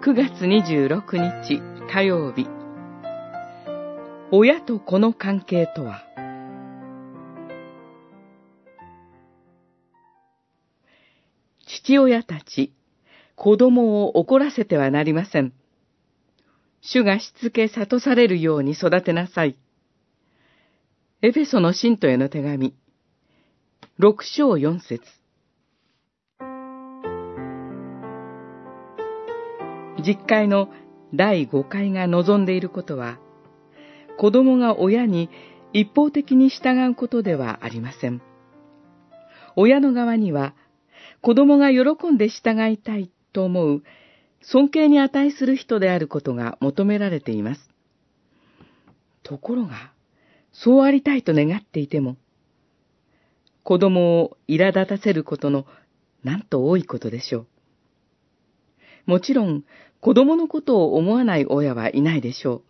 9月26日火曜日親と子の関係とは？父親たち、子供を怒らせてはなりません。主がしつけ悟されるように育てなさい。エフェソの信徒への手紙、六章四節実会の第五回が望んでいることは、子供が親に一方的に従うことではありません。親の側には、子供が喜んで従いたいと思う尊敬に値する人であることが求められています。ところが、そうありたいと願っていても、子供を苛立たせることのなんと多いことでしょう。もちろん、子供のことを思わない親はいないでしょう。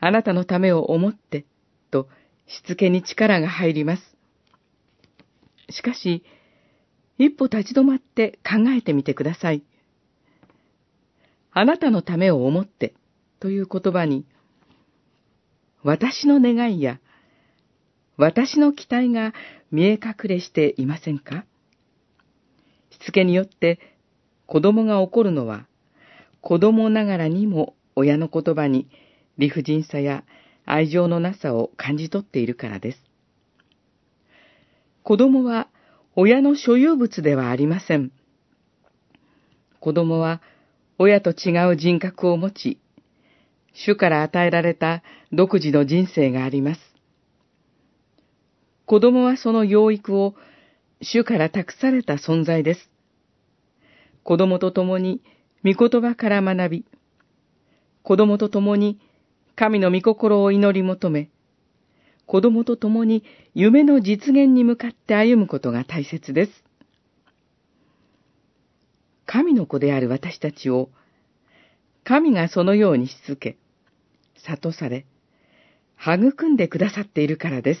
あなたのためを思って、としつけに力が入ります。しかし、一歩立ち止まって考えてみてください。あなたのためを思って、という言葉に、私の願いや、私の期待が見え隠れしていませんか？しつけによって子供が怒るのは、子供ながらにも親の言葉に理不尽さや愛情のなさを感じ取っているからです。子供は親の所有物ではありません。子供は親と違う人格を持ち、主から与えられた独自の人生があります。子供はその養育を主から託された存在です。子供と共に御言葉から学び、子供と共に神の御心を祈り求め、子供と共に夢の実現に向かって歩むことが大切です。神の子である私たちを、神がそのようにしつけ、悟され、育んでくださっているからです。